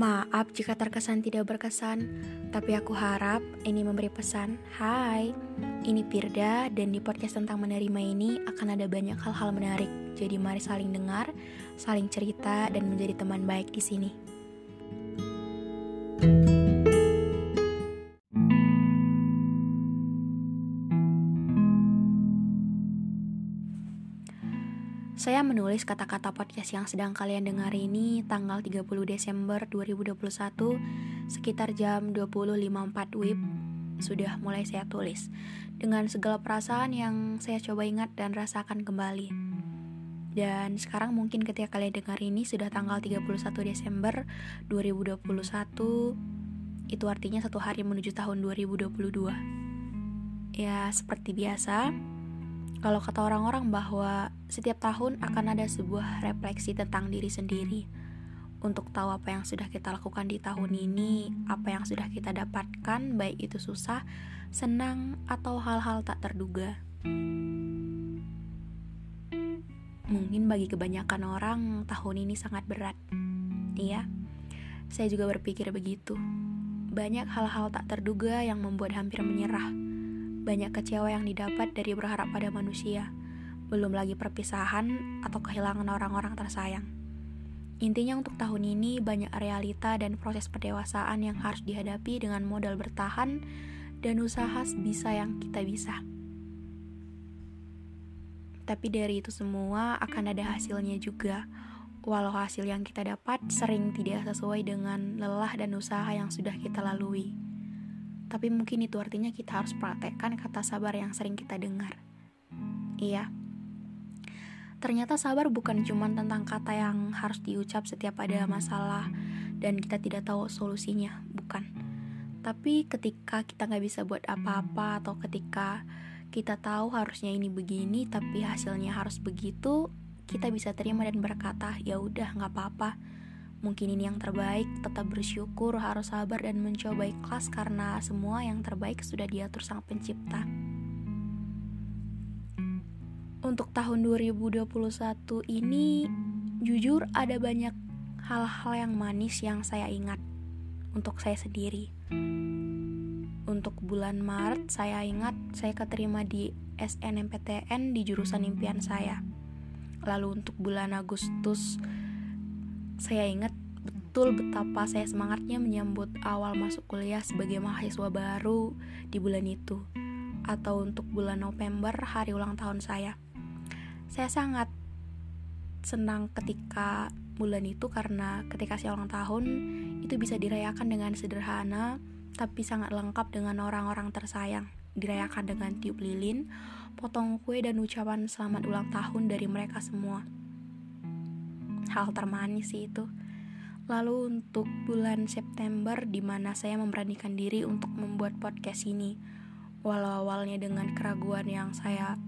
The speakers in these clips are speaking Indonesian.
Maaf jika terkesan tidak berkesan, tapi aku harap ini memberi pesan. Hai, ini Pirda dan di podcast tentang menerima ini akan ada banyak hal-hal menarik. Jadi mari saling dengar, saling cerita dan menjadi teman baik di sini. Saya menulis kata-kata podcast yang sedang kalian dengar ini tanggal 30 Desember 2021 sekitar jam 20.54 WIB sudah mulai saya tulis dengan segala perasaan yang saya coba ingat dan rasakan kembali. Dan sekarang mungkin ketika kalian dengar ini sudah tanggal 31 Desember 2021 itu artinya satu hari menuju tahun 2022. Ya, seperti biasa, kalau kata orang-orang bahwa setiap tahun akan ada sebuah refleksi tentang diri sendiri untuk tahu apa yang sudah kita lakukan di tahun ini, apa yang sudah kita dapatkan, baik itu susah, senang, atau hal-hal tak terduga. Mungkin bagi kebanyakan orang, tahun ini sangat berat. Iya, saya juga berpikir begitu. Banyak hal-hal tak terduga yang membuat hampir menyerah banyak kecewa yang didapat dari berharap pada manusia, belum lagi perpisahan atau kehilangan orang-orang tersayang. Intinya untuk tahun ini banyak realita dan proses pendewasaan yang harus dihadapi dengan modal bertahan dan usaha sebisa yang kita bisa. Tapi dari itu semua akan ada hasilnya juga. Walau hasil yang kita dapat sering tidak sesuai dengan lelah dan usaha yang sudah kita lalui. Tapi mungkin itu artinya kita harus praktekkan kata sabar yang sering kita dengar. Iya. Ternyata sabar bukan cuma tentang kata yang harus diucap setiap ada masalah dan kita tidak tahu solusinya, bukan. Tapi ketika kita nggak bisa buat apa-apa atau ketika kita tahu harusnya ini begini tapi hasilnya harus begitu, kita bisa terima dan berkata, ya udah nggak apa-apa Mungkin ini yang terbaik, tetap bersyukur, harus sabar dan mencoba ikhlas karena semua yang terbaik sudah diatur Sang Pencipta. Untuk tahun 2021 ini, jujur ada banyak hal-hal yang manis yang saya ingat untuk saya sendiri. Untuk bulan Maret, saya ingat saya keterima di SNMPTN di jurusan impian saya. Lalu untuk bulan Agustus, saya ingat betul betapa saya semangatnya menyambut awal masuk kuliah sebagai mahasiswa baru di bulan itu atau untuk bulan November hari ulang tahun saya. Saya sangat senang ketika bulan itu karena ketika saya ulang tahun itu bisa dirayakan dengan sederhana tapi sangat lengkap dengan orang-orang tersayang. Dirayakan dengan tiup lilin, potong kue dan ucapan selamat ulang tahun dari mereka semua hal termanis sih itu. Lalu untuk bulan September di mana saya memberanikan diri untuk membuat podcast ini. Walau awalnya dengan keraguan yang saya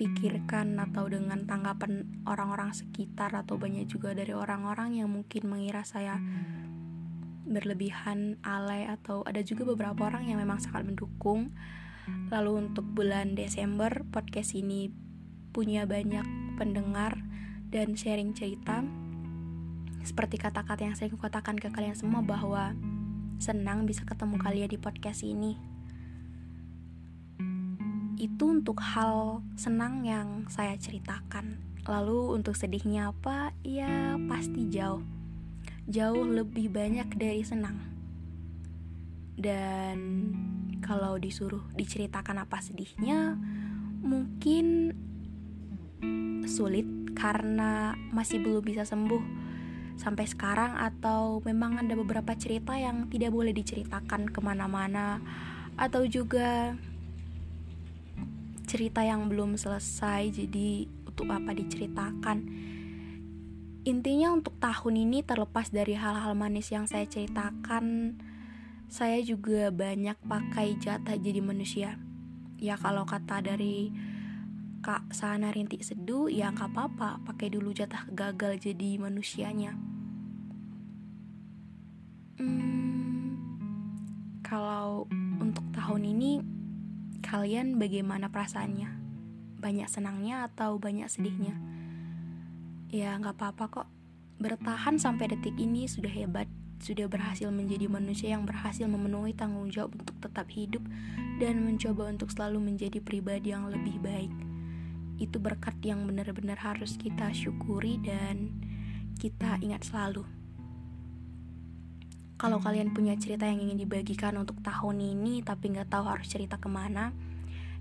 pikirkan atau dengan tanggapan orang-orang sekitar atau banyak juga dari orang-orang yang mungkin mengira saya berlebihan, alay atau ada juga beberapa orang yang memang sangat mendukung. Lalu untuk bulan Desember podcast ini punya banyak pendengar dan sharing cerita seperti kata-kata yang saya katakan ke kalian semua bahwa senang bisa ketemu kalian di podcast ini. Itu untuk hal senang yang saya ceritakan. Lalu untuk sedihnya apa? Ya pasti jauh. Jauh lebih banyak dari senang. Dan kalau disuruh diceritakan apa sedihnya mungkin sulit karena masih belum bisa sembuh sampai sekarang atau memang ada beberapa cerita yang tidak boleh diceritakan ke mana-mana atau juga cerita yang belum selesai jadi untuk apa diceritakan? Intinya untuk tahun ini terlepas dari hal-hal manis yang saya ceritakan saya juga banyak pakai jatah jadi manusia. Ya kalau kata dari Kak sana rintik seduh ya nggak apa-apa pakai dulu jatah gagal jadi manusianya. Hmm, kalau untuk tahun ini kalian bagaimana perasaannya? Banyak senangnya atau banyak sedihnya? Ya nggak apa-apa kok. Bertahan sampai detik ini sudah hebat sudah berhasil menjadi manusia yang berhasil memenuhi tanggung jawab untuk tetap hidup dan mencoba untuk selalu menjadi pribadi yang lebih baik. Itu berkat yang benar-benar harus kita syukuri dan kita ingat selalu. Kalau kalian punya cerita yang ingin dibagikan untuk tahun ini tapi nggak tahu harus cerita ke mana,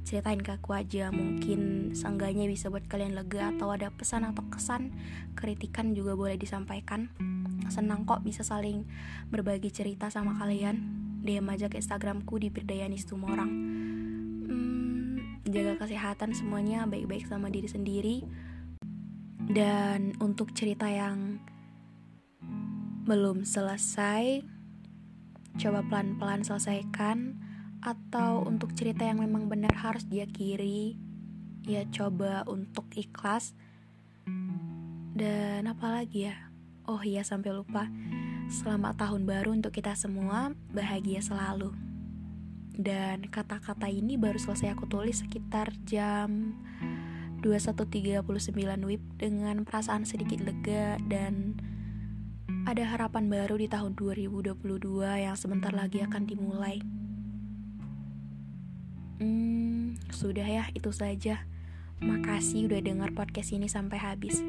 ceritain ke aku aja. Mungkin seenggaknya bisa buat kalian lega atau ada pesan atau kesan, kritikan juga boleh disampaikan. Senang kok bisa saling berbagi cerita sama kalian. DM aja ke Instagramku di Birdayanis Tumorang. Jaga kesehatan semuanya baik-baik sama diri sendiri. Dan untuk cerita yang belum selesai, coba pelan-pelan selesaikan. Atau untuk cerita yang memang benar harus dia kiri, ya coba untuk ikhlas. Dan apalagi ya? Oh iya sampai lupa. Selamat tahun baru untuk kita semua, bahagia selalu. Dan kata-kata ini baru selesai aku tulis sekitar jam 21.39 WIB dengan perasaan sedikit lega dan ada harapan baru di tahun 2022 yang sebentar lagi akan dimulai. Hmm, sudah ya, itu saja. Makasih udah dengar podcast ini sampai habis.